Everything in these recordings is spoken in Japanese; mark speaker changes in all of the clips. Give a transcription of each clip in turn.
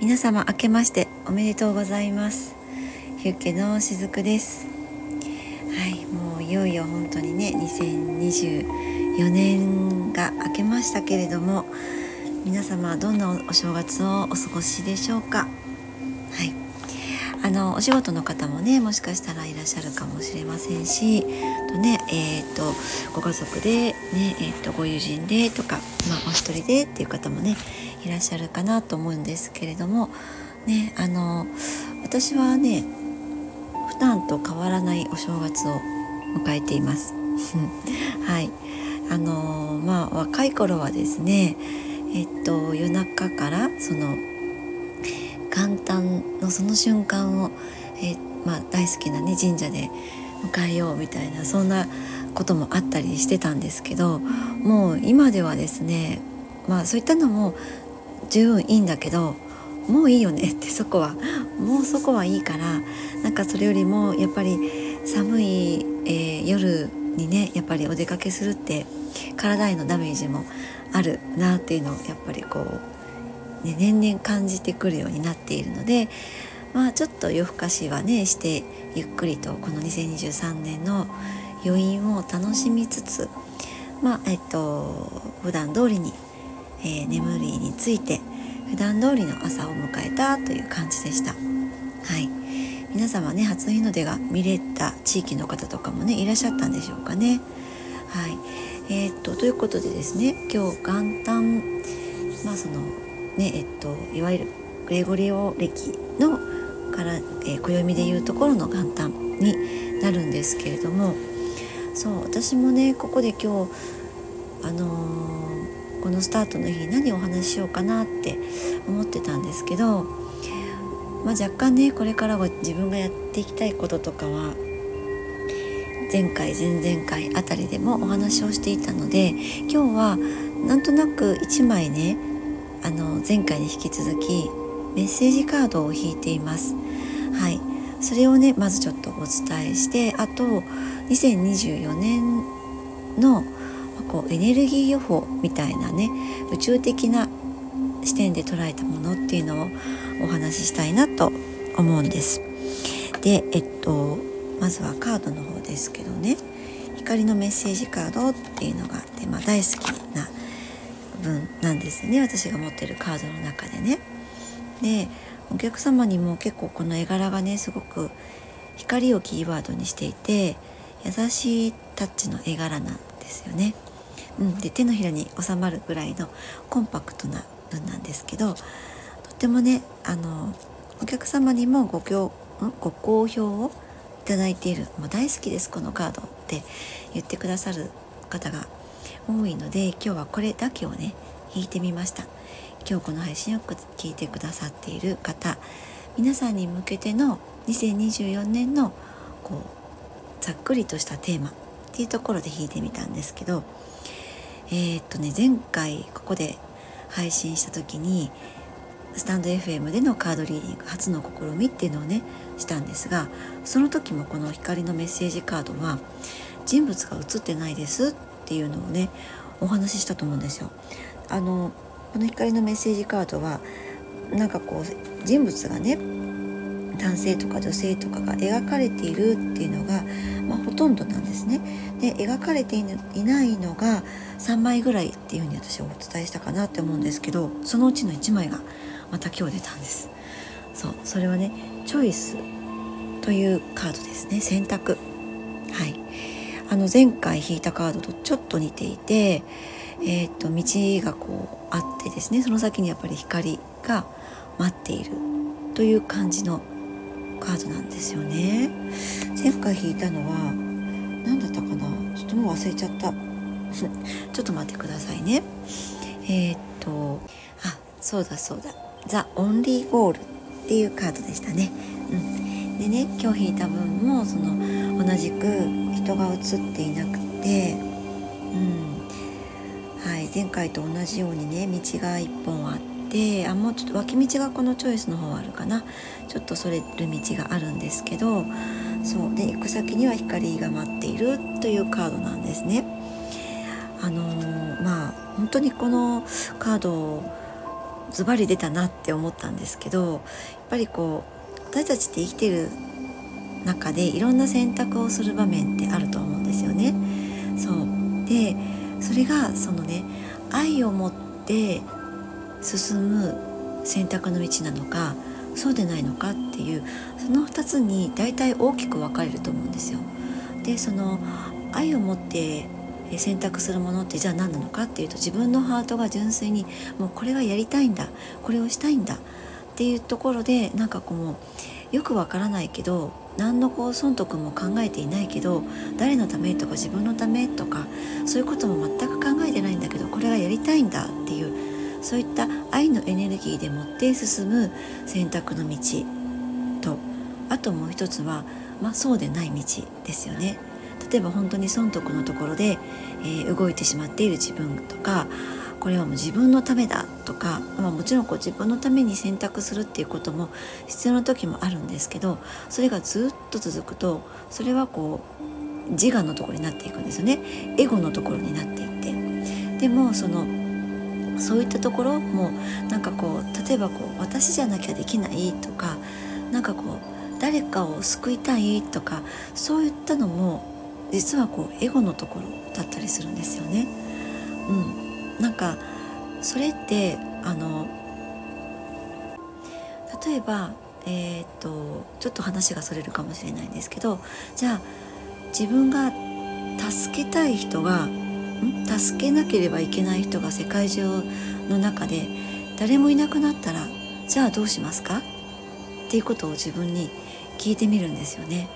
Speaker 1: 皆様明けましておめでとうございます。ヒュッケのしずくです。はいもういよいよ本当にね2024年が明けましたけれども皆様どんなお正月をお過ごしでしょうか。はい。あのお仕事の方もねもしかしたらいらっしゃるかもしれませんしとねえっ、ー、とご家族でねえっ、ー、とご友人でとかまあお一人でっていう方もねいらっしゃるかなと思うんですけれどもねあの私はね普段と変わらないお正月を迎えています。はい。あのまあ若い頃はですねえっと夜中からその元旦のその瞬間を、えまあ、大好きなね神社で迎えようみたいなそんなこともあったりしてたんですけどもう今ではですねまあそういったのも十分いいんだけどもういいよねってそこは。もうそこはいいからなんかそれよりもやっぱり寒い、えー、夜にねやっぱりお出かけするって体へのダメージもあるなっていうのをやっぱりこう、ね、年々感じてくるようになっているのでまあちょっと夜更かしはねしてゆっくりとこの2023年の余韻を楽しみつつまあえっと普段通りにえー、眠りについて普段通りの朝を迎えたという感じでした。はい皆様ね初日の出が見れた地域の方とかもねいらっしゃったんでしょうかね。はいえー、っとということでですね今日元旦まあそのねえっといわゆるグレゴリオ歴のから、えー、暦でいうところの元旦になるんですけれどもそう私もねここで今日あのーこのスタートの日何をお話ししようかなって思ってたんですけど、まあ、若干ねこれからは自分がやっていきたいこととかは前回前々回あたりでもお話をしていたので今日はなんとなく1枚ねあの前回に引き続きメッセージカードを引いています。はいそれをねまずちょっとお伝えしてあと2024年のこうエネルギー予報みたいなね宇宙的な視点で捉えたものっていうのをお話ししたいなと思うんです。でえっとまずはカードの方ですけどね光のメッセージカードっていうのがあって、まあ、大好きな分なんですね私が持ってるカードの中でね。でお客様にも結構この絵柄がねすごく光をキーワードにしていて優しいタッチの絵柄なんですよね。うん、で手のひらに収まるぐらいのコンパクトな文なんですけどとってもねあのお客様にもごご好評をいただいている「もう大好きですこのカード」って言ってくださる方が多いので今日はこれだけをね引いてみました。今日この配信を聞いてくださっている方皆さんに向けての2024年のこうざっくりとしたテーマっていうところで弾いてみたんですけどえー、っとね前回ここで配信した時にスタンド FM でのカードリーディング初の試みっていうのをねしたんですがその時もこの光のメッセージカードは人物が映ってないですっていうのをねお話ししたと思うんですよ。あのこの光のメッセージカードはなんかこう人物がね男性とか女性とかが描かれているっていうのが、まあ、ほとんどなんですね。で描かれていないのが3枚ぐらいっていうふうに私はお伝えしたかなって思うんですけどそのうちの1枚がまた今日出たんです。そうそれはねチョイスというカードですね。選択。はい。あの前回引いたカードとちょっと似ていてえー、っと道がこうあってですねその先にやっぱり光が待っているという感じのカードなんですよね。前回引いたのは何だったかな？ちょっともう忘れちゃった。ちょっと待ってくださいね。えー、っとあそうだそうだ。ザ・オンリーゴールっていうカードでしたね、うん、でね今日引いた分もその同じく人が映っていなくてうん。はい前回と同じようにね道が1本あってあもうちょっと脇道がこのチョイスの方あるかなちょっとそれる道があるんですけどそうで行く先には光が待っているというカードなんですね。あのー、まあ本当にこのカードズバリ出たなって思ったんですけどやっぱりこう私たちって生きてる中でいろんな選択をする場面ってあると思うんですよね。そうでそれがそのね愛を持って進む選択の道なのかそうでないのかっていうその2つに大体大きく分かれると思うんですよ。でその愛を持って選択するものってじゃあ何なのかっていうと自分のハートが純粋にもうこれがやりたいんだこれをしたいんだっていうところでなんかこうよくわからないけど何のこう損得も考えていないけど誰のためとか自分のためとかそういうことも全く考えてないんだけどこれがやりたいんだっていうそういった愛のエネルギーでもって進む選択の道とあともう一つは、まあ、そうでない道ですよね。例えば本当に損得のところで、えー、動いてしまっている自分とかこれはもう自分のためだとか、まあ、もちろんこう自分のために選択するっていうことも必要な時もあるんですけどそれがずっと続くとそれはこう自我のところになっていくんですよねエゴのところになっていってでもそのそういったところもなんかこう例えばこう私じゃなきゃできないとかなんかこう誰かを救いたいとかそういったのも実はこうエゴのところだったりするんですよね。うん、なんかそれってあの例えば、えーと、とちょっと話がそれるかもしれないんですけどじゃあ自分が助けたい人が助けなければいけない人が世界中の中で誰もいなくなったらじゃあどうしますか？っていうことを自分に聞いてみるんですよね。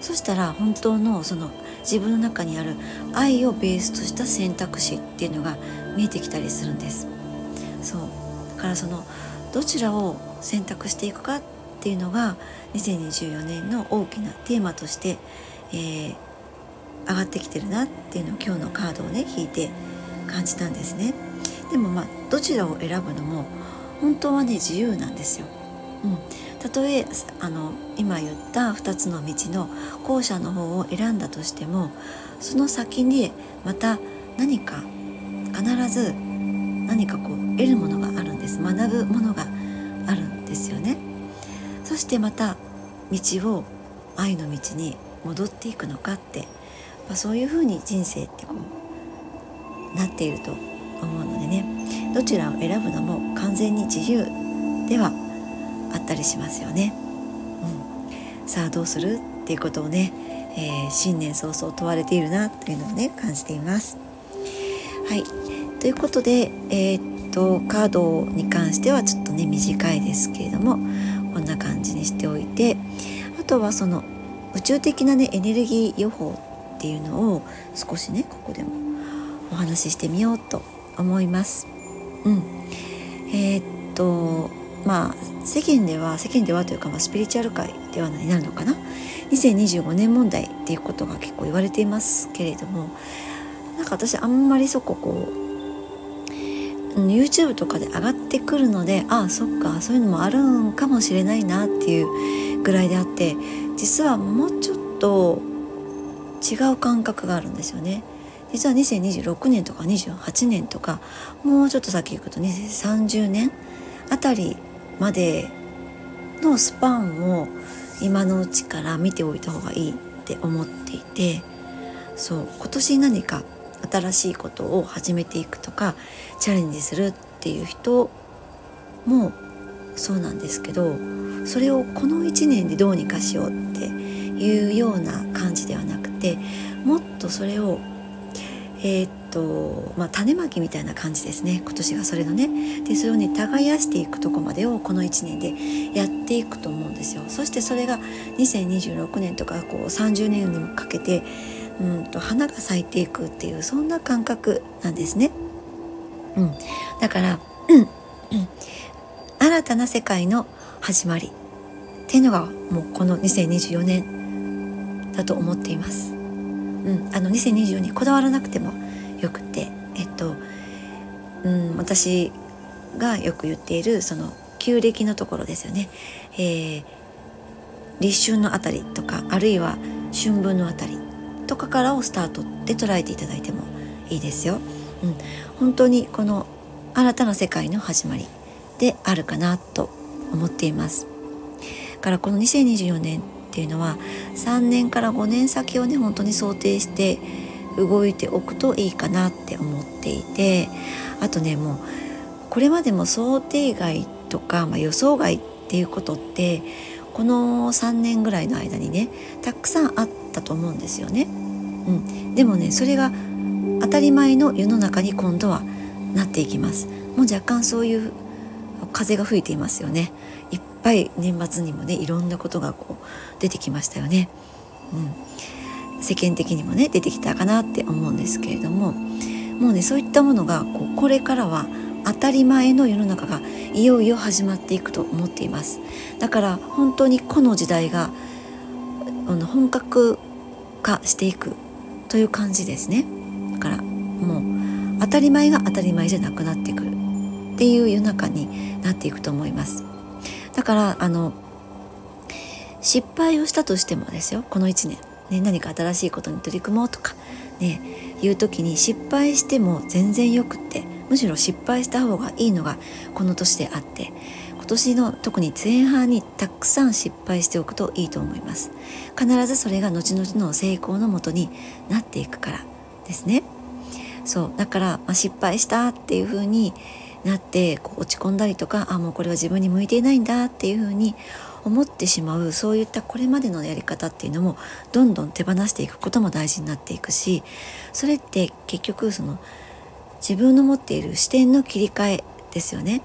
Speaker 1: そしたら本当のその自分の中にある愛をベースとした選択肢っていうのが見えてきたりするんです。そう。だからそのどちらを選択していくかっていうのが2024年の大きなテーマとして、えー、上がってきてるなっていうのを今日のカードをね引いて感じたんですね。でもまあどちらを選ぶのも本当はね自由なんですよ、うん、たとえあの今言った2つの道の後者の方を選んだとしてもその先にまた何か必ず何かこう得るものがあるんです。学ぶものがあるんですよね。そしてまた道を愛の道に戻っていくのかって、まあ、そういうふうに人生ってこうなっていると思うのでねどちらを選ぶのも完全に自由ではあったりしますよね。うん、さあどうするっていうことをね、えー、新年早々問われているなというのをね感じています。はいということで、えー、っとカードに関してはちょっとね短いですけれどもこんな感じにしておいてあとはその宇宙的なねエネルギー予報っていうのを少しねここでもお話ししてみようと思います。うん、えー、っとまあ世間では世間ではというか、まあ、スピリチュアル界ではなるのかな？2025年問題っていうことが結構言われていますけれどもなんか私あんまりそここう YouTube とかで上がってくるのでああそっかそういうのもあるんかもしれないなっていうぐらいであって実はもうちょっと違う感覚があるんですよね。実は2026年とか28年とかもうちょっと先行くと2030年あたりまでのスパンを今のうちから見ておいた方がいいって思っていてそう今年何か新しいことを始めていくとかチャレンジするっていう人もそうなんですけどそれをこの1年でどうにかしようっていうような感じではなくてもっとそれをえー、っとまあ、種まきみたいな感じですね。今年がそれのね。でそれをね耕していくとこまでをこの1年でやっていくと思うんですよ。そしてそれが2026年とかこう30年にもかけてうんと花が咲いていくっていうそんな感覚なんですね。うん、だから、うんうん、新たな世界の始まりっていうのがもうこの2024年だと思っています。うん、あの2024にこだわらなくてもよくてえっと、うん、私がよく言っているその旧暦のところですよね、えー、立春のあたりとかあるいは春分のあたりとかからをスタートで捉えていただいてもいいですよ。うん、本当にこの新たな世界の始まりであるかなと思っていますからこの2024年っていうのは3年から5年先をね本当に想定して動いておくといいかなって思っていてあとねもうこれまでも想定外とか、まあ、予想外っていうことってこの3年ぐらいの間にねたくさんあったと思うんですよね。うん、でもねそれが当たり前の世の中に今度はなっていきます。もう若干そういう風が吹いていますよね。ぱい年末にもねいろんなことがこう出てきましたよね。うん、世間的にもね出てきたかなって思うんですけれども。もうねそういったものがこうこれからは当たり前の世の中がいよいよ始まっていくと思っています。だから本当にこの時代が本格化していくという感じですね。だからもう当たり前が当たり前じゃなくなってくるっていう世の中になっていくと思います。だからあの失敗をしたとしてもですよこの1年、ね、何か新しいことに取り組もうとかねいう時に失敗しても全然よくってむしろ失敗した方がいいのがこの年であって今年の特に前半にたくさん失敗しておくといいと思います。必ずそれが後々の成功のもとになっていくからですね。そうだから、まあ、失敗したっていう風になってこう落ち込んだりとかあもうこれは自分に向いていないんだっていう風に思ってしまうそういったこれまでのやり方っていうのもどんどん手放していくことも大事になっていくしそれって結局その自分の持っている視点の切り替えですよね。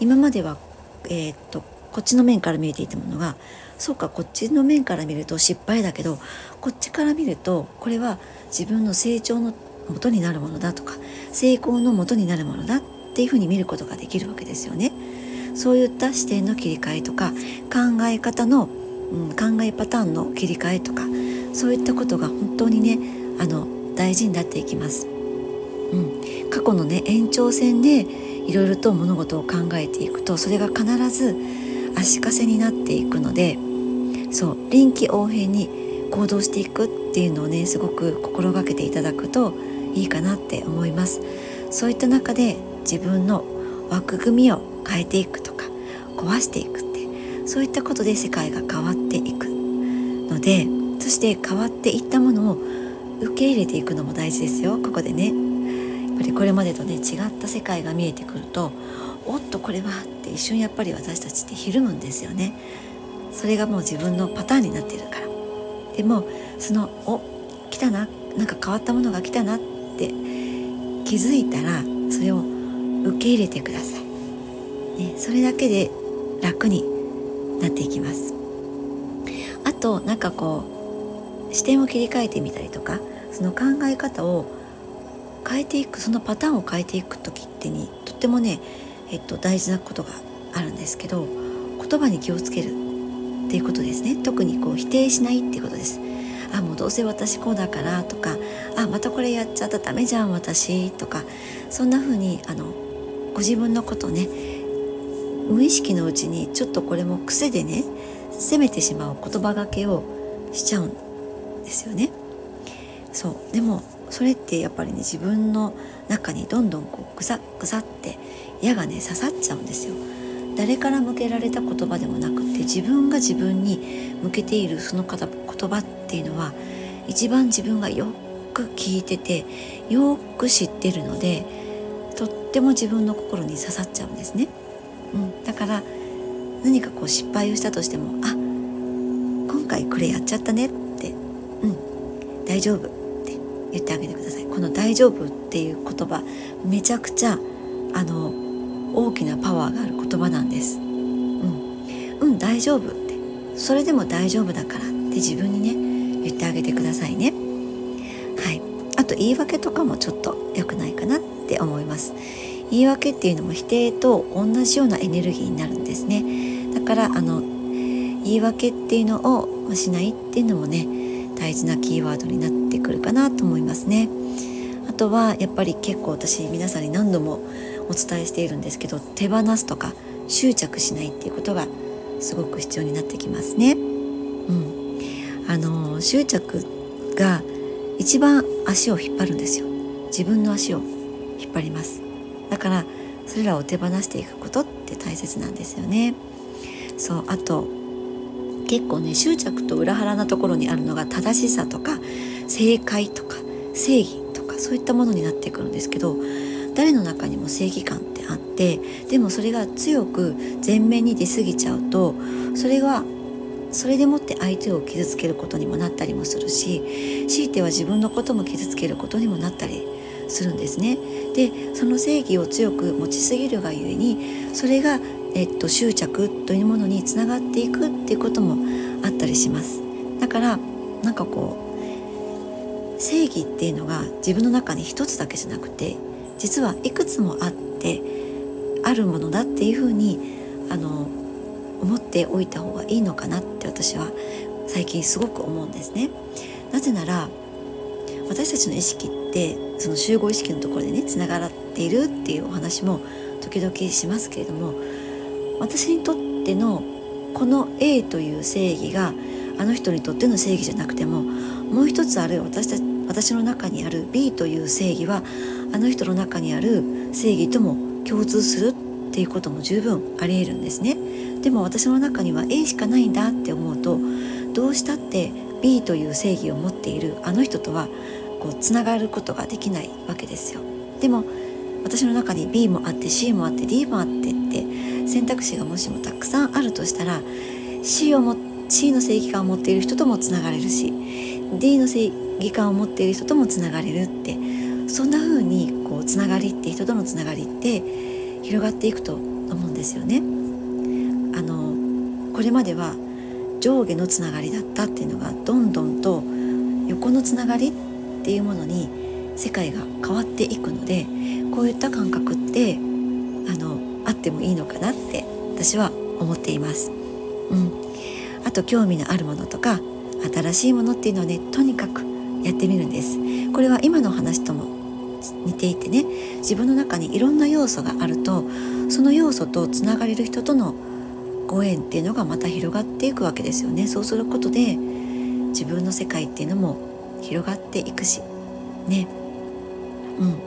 Speaker 1: 今までは、えー、っとこっちの面から見えていたものがそうかこっちの面から見ると失敗だけどこっちから見るとこれは自分の成長の元になるものだとか成功の元になるものだっっていうふうに見ることができるわけですよね。そういった視点の切り替えとか考え方の、うん、考えパターンの切り替えとかそういったことが本当にねあの大事になっていきます。うん、過去のね延長線でいろいろと物事を考えていくとそれが必ず足かせになっていくのでそう臨機応変に行動していくっていうのをねすごく心がけていただくといいかなって思いますそういった中で自分の枠組みを変えていくとか壊していくってそういったことで世界が変わっていくのでそして変わっていったものを受け入れていくのも大事ですよ。ここでね。やっぱりこれまでとね違った世界が見えてくるとおっとこれはって一瞬やっぱり私たちってひるむんですよね。それがもう自分のパターンになってるから。でもそのお来たななんか変わったものが来たなって気づいたらそれを受け入れてください、ね、それだけで楽になっていきます。あとなんかこう視点を切り替えてみたりとかその考え方を変えていくそのパターンを変えていく時ってにとってもね、えっと、大事なことがあるんですけど言葉に気をつけるっていうことですね。特にこう否定しないっていうことです。あもうどうせ私こうだからとかあまたこれやっちゃったダメじゃん私とかそんな風にあのご自分のことね無意識のうちにちょっとこれも癖でね責めてしまう言葉がけをしちゃうんですよね。そう。でもそれってやっぱりね自分の中にどんどんこうぐさぐさって矢がね刺さっちゃうんですよ。誰から向けられた言葉でもなくて自分が自分に向けているその方言葉っていうのは一番自分がよく聞いててよく知ってるのでとっても自分の心に刺さっちゃうんですね、うん、だから何かこう失敗をしたとしてもあ今回これやっちゃったねってうん。大丈夫って言ってあげてください。この「大丈夫」っていう言葉めちゃくちゃあの大きなパワーがある言葉なんです。うん。うん大丈夫って。それでも大丈夫だからって自分にね言ってあげてくださいね。言い訳とかもちょっと良くないかなって思います言い訳っていうのも否定と同じようなエネルギーになるんですねだからあの言い訳っていうのをしないっていうのもね大事なキーワードになってくるかなと思いますね。あとはやっぱり結構私皆さんに何度もお伝えしているんですけど手放すとか執着しないっていうことがすごく必要になってきますね。うん、あの執着が一番足を引っ張るんですよ。自分の足を引っ張ります。だからそれらを手放していくことって大切なんですよね。そうあと結構ね執着と裏腹なところにあるのが正しさとか正解とか正義とかそういったものになってくるんですけど誰の中にも正義感ってあってでもそれが強く前面に出過ぎちゃうとそれはそれでもって相手を傷つけることにもなったりもするし強いては自分のことも傷つけることにもなったりするんですね。でその正義を強く持ちすぎるがゆえにそれが、えっと、執着というものにつながっていくっていうこともあったりします。だからなんかこう正義っていうのが自分の中に一つだけじゃなくて実はいくつもあってあるものだっていうふうにあの思っておいた方がいいのかなって私は最近すごく思うんですね。なぜなら私たちの意識ってその集合意識のところでねつながっているっていうお話も時々しますけれども私にとってのこの A という正義があの人にとっての正義じゃなくてももう一つある私た私の中にある B という正義はあの人の中にある正義とも共通するっていうことも十分ありえるんですね。でも私の中には A しかないんだって思うとどうしたって B という正義を持っているあの人とはこうつながることができないわけですよ。でも私の中に B もあって C もあって D もあってって選択肢がもしもたくさんあるとしたら C, をも C の正義感を持っている人ともつながれるし D の正義感を持っている人ともつながれるってそんな風にこうつながりって人とのつながりって広がっていくと思うんですよね。これまでは上下のつながりだったっていうのがどんどんと横のつながりっていうものに世界が変わっていくのでこういった感覚ってあのあってもいいのかなって私は思っています。うん、あと興味のあるものとか新しいものっていうのをねとにかくやってみるんです。これは今の話とも似ていてね自分の中にいろんな要素があるとその要素とつながれる人とのご縁っていうのがまた広がっていくわけですよね。そうすることで自分の世界っていうのも広がっていくし。ね。うん。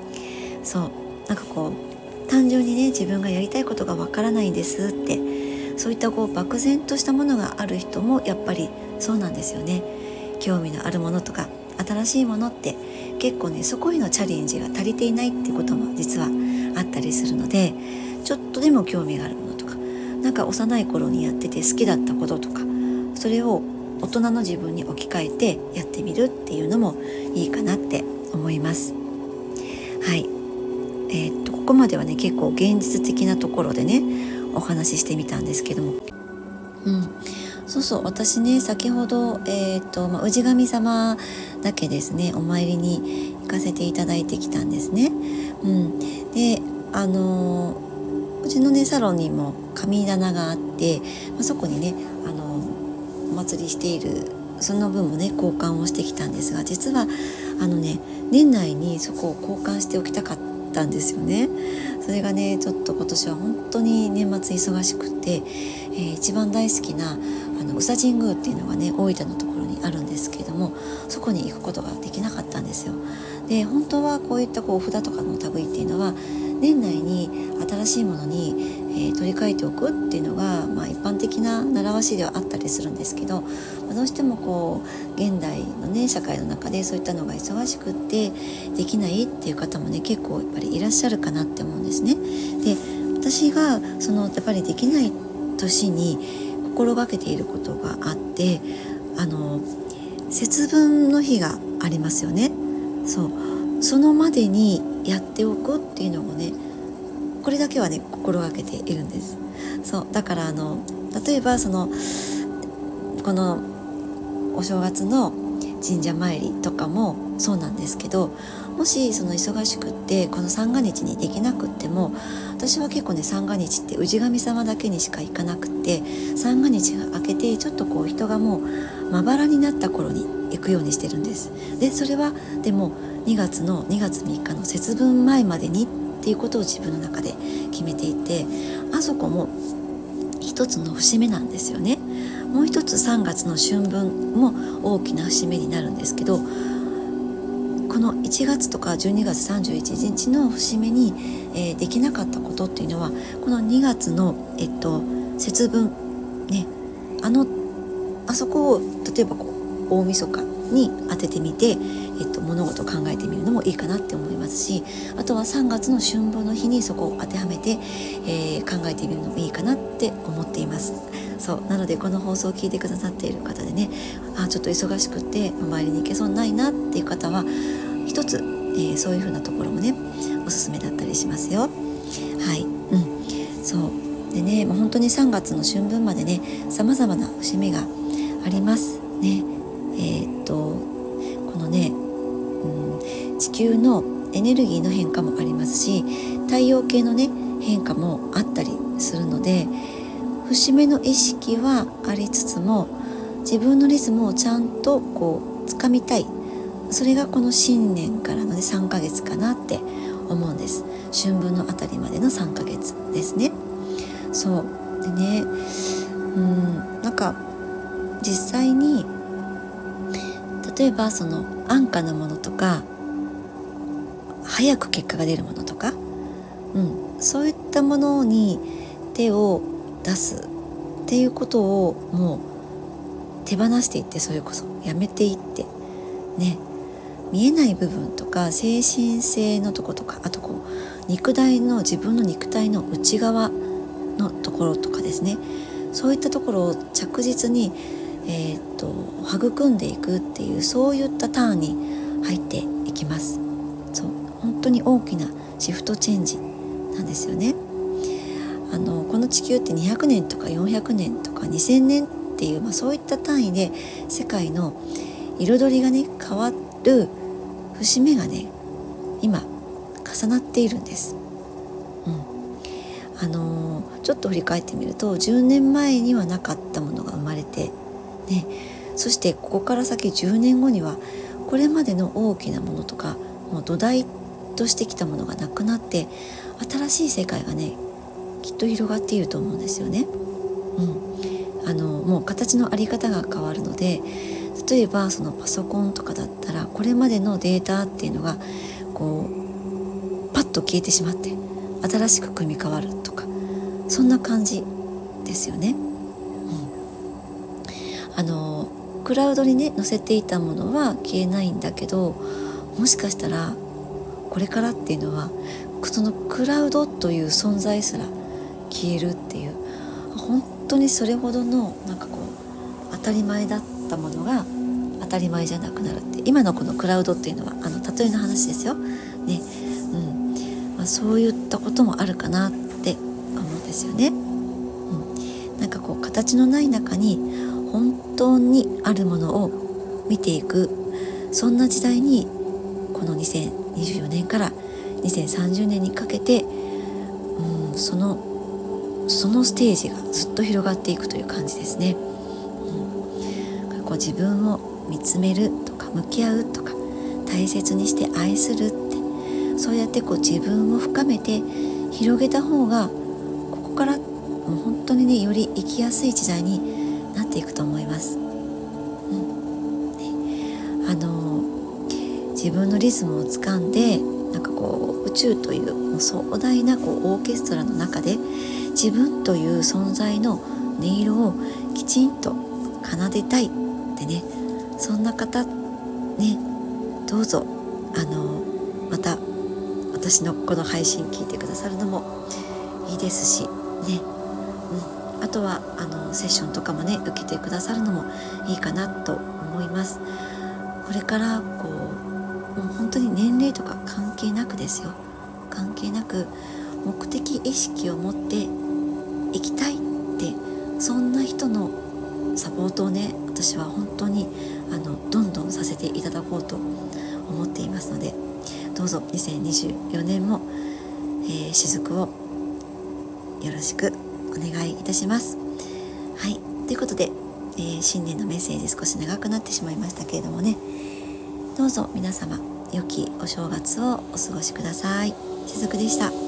Speaker 1: そう。なんかこう単純にね自分がやりたいことがわからないんですってそういったこう漠然としたものがある人もやっぱりそうなんですよね。興味のあるものとか新しいものって結構ねそこへのチャレンジが足りていないってことも実はあったりするのでちょっとでも興味がある。なんか幼い頃にやってて好きだったこととかそれを大人の自分に置き換えてやってみるっていうのもいいかなって思います。はい。えー、っとここまではね結構現実的なところでねお話ししてみたんですけども、うん、そうそう。私ね先ほど、えーとまあ、氏神様だけですねお参りに行かせていただいてきたんですね。うん、であのうちのねサロンにも神棚があって、まあ、そこにねあのお祭りしているその分もね交換をしてきたんですが実はあのね年内にそこを交換しておきたかったんですよね。それがねちょっと今年は本当に年末忙しくて、えー、一番大好きなあの宇佐神宮っていうのがね大分のところにあるんですけどもそこに行くことができなかったんですよ。で本当はこういったこう札とかの類っていうのは年内に新しいものに、えー、取り替えておくっていうのが、まあ、一般的な習わしではあったりするんですけど、どうしてもこう現代のね社会の中でそういったのが忙しくってできないっていう方もね結構やっぱりいらっしゃるかなって思うんですね。で私がそのやっぱりできない年に心がけていることがあってあの節分の日がありますよね。そう。そのまでにやっておくっていうのもねこれだけはね心がけているんです。そう。だからあの例えばそのこのお正月の神社参りとかもそうなんですけどもしその忙しくってこの三が日にできなくっても私は結構ね三が日って氏神様だけにしか行かなくって三が日が明けてちょっとこう人がもうまばらになった頃に行くようにしてるんです。でそれはでも2月の2月3日の節分前までにっていうことを自分の中で決めていてあそこも一つの節目なんですよね。もう一つ3月の春分も大きな節目になるんですけどこの1月とか12月31日の節目に、えー、できなかったことっていうのはこの2月の、えっと、節分ねあのあそこを例えばこう大晦日に当ててみて、えっと、物事を考えてみるのもいいかなって思いますしあとは3月の春分の日にそこを当てはめて、えー、考えてみるのもいいかなって思っています。そうなのでこの放送を聞いてくださっている方でねあちょっと忙しくて周りに行けそうにないなっていう方は一つ、えー、そういう風なところもねおすすめだったりしますよ。はい、うん、そうでねもう本当に3月の春分までねさまざまな節目がありますね。えー、っとこのね、うん、地球のエネルギーの変化もありますし太陽系のね変化もあったりするので節目の意識はありつつも自分のリズムをちゃんとこう掴みたい。それがこの新年からの、ね、3ヶ月かなって思うんです。春分のあたりまでの3ヶ月ですね。そう。でねうんなんか実際に例えばその安価なものとか早く結果が出るものとか、うん、そういったものに手を出すっていうことをもう手放していってそれこそ。やめていって。ね。見えない部分とか精神性のとことかあとこう肉体の自分の肉体の内側のところとかですね。そういったところを着実に、えー、っと育んでいくっていうそういったターンに入っていきますそう本当に大きなシフトチェンジなんですよね。あのこの地球って200年とか400年とか2000年っていう、まあ、そういった単位で世界の彩りがね変わる節目がね今重なっているんです。うん、あのちょっと振り返ってみると10年前にはなかったものが生まれてねそしてここから先10年後にはこれまでの大きなものとかもう土台としてきたものがなくなって新しい世界がねきっと広がっていると思うんですよね。うん、あのもう形の在り方が変わるので例えばそのパソコンとかだったらこれまでのデータっていうのがこうパッと消えてしまって新しく組み替わるとかそんな感じですよね。あのクラウドにね載せていたものは消えないんだけどもしかしたらこれからっていうのはそのクラウドという存在すら消えるっていう本当にそれほどのなんかこう当たり前だったものが当たり前じゃなくなるって今のこのクラウドっていうのはあの例えの話ですよ。ねうんまあ、そういったこともあるかなって思うんですよね。うん、なんかこう形のない中に本当にあるものを見ていくそんな時代にこの2024年から2030年にかけて、うん、そのそのステージがずっと広がっていくという感じですね。うん、こう自分を見つめるとか向き合うとか大切にして愛するってそうやってこう自分を深めて広げた方がここからもう本当にねより生きやすい時代にていくと思います。うん。ね、あの自分のリズムをつかんでなんかこう宇宙というもう壮大なこうオーケストラの中で自分という存在の音色をきちんと奏でたいってねそんな方ねどうぞあのまた私のこの配信聞いてくださるのもいいですしね、とはあのセッションとかもね受けてくださるのもいいかなと思います。これからこうもう本当に年齢とか関係なくですよ関係なく目的意識を持って行きたいってそんな人のサポートをね私は本当にあのどんどんさせていただこうと思っていますのでどうぞ2024年も、えー、雫をよろしくお願いいたします。はいということで、えー、新年のメッセージ少し長くなってしまいましたけれどもねどうぞ皆様良きお正月をお過ごしください。しずくでした。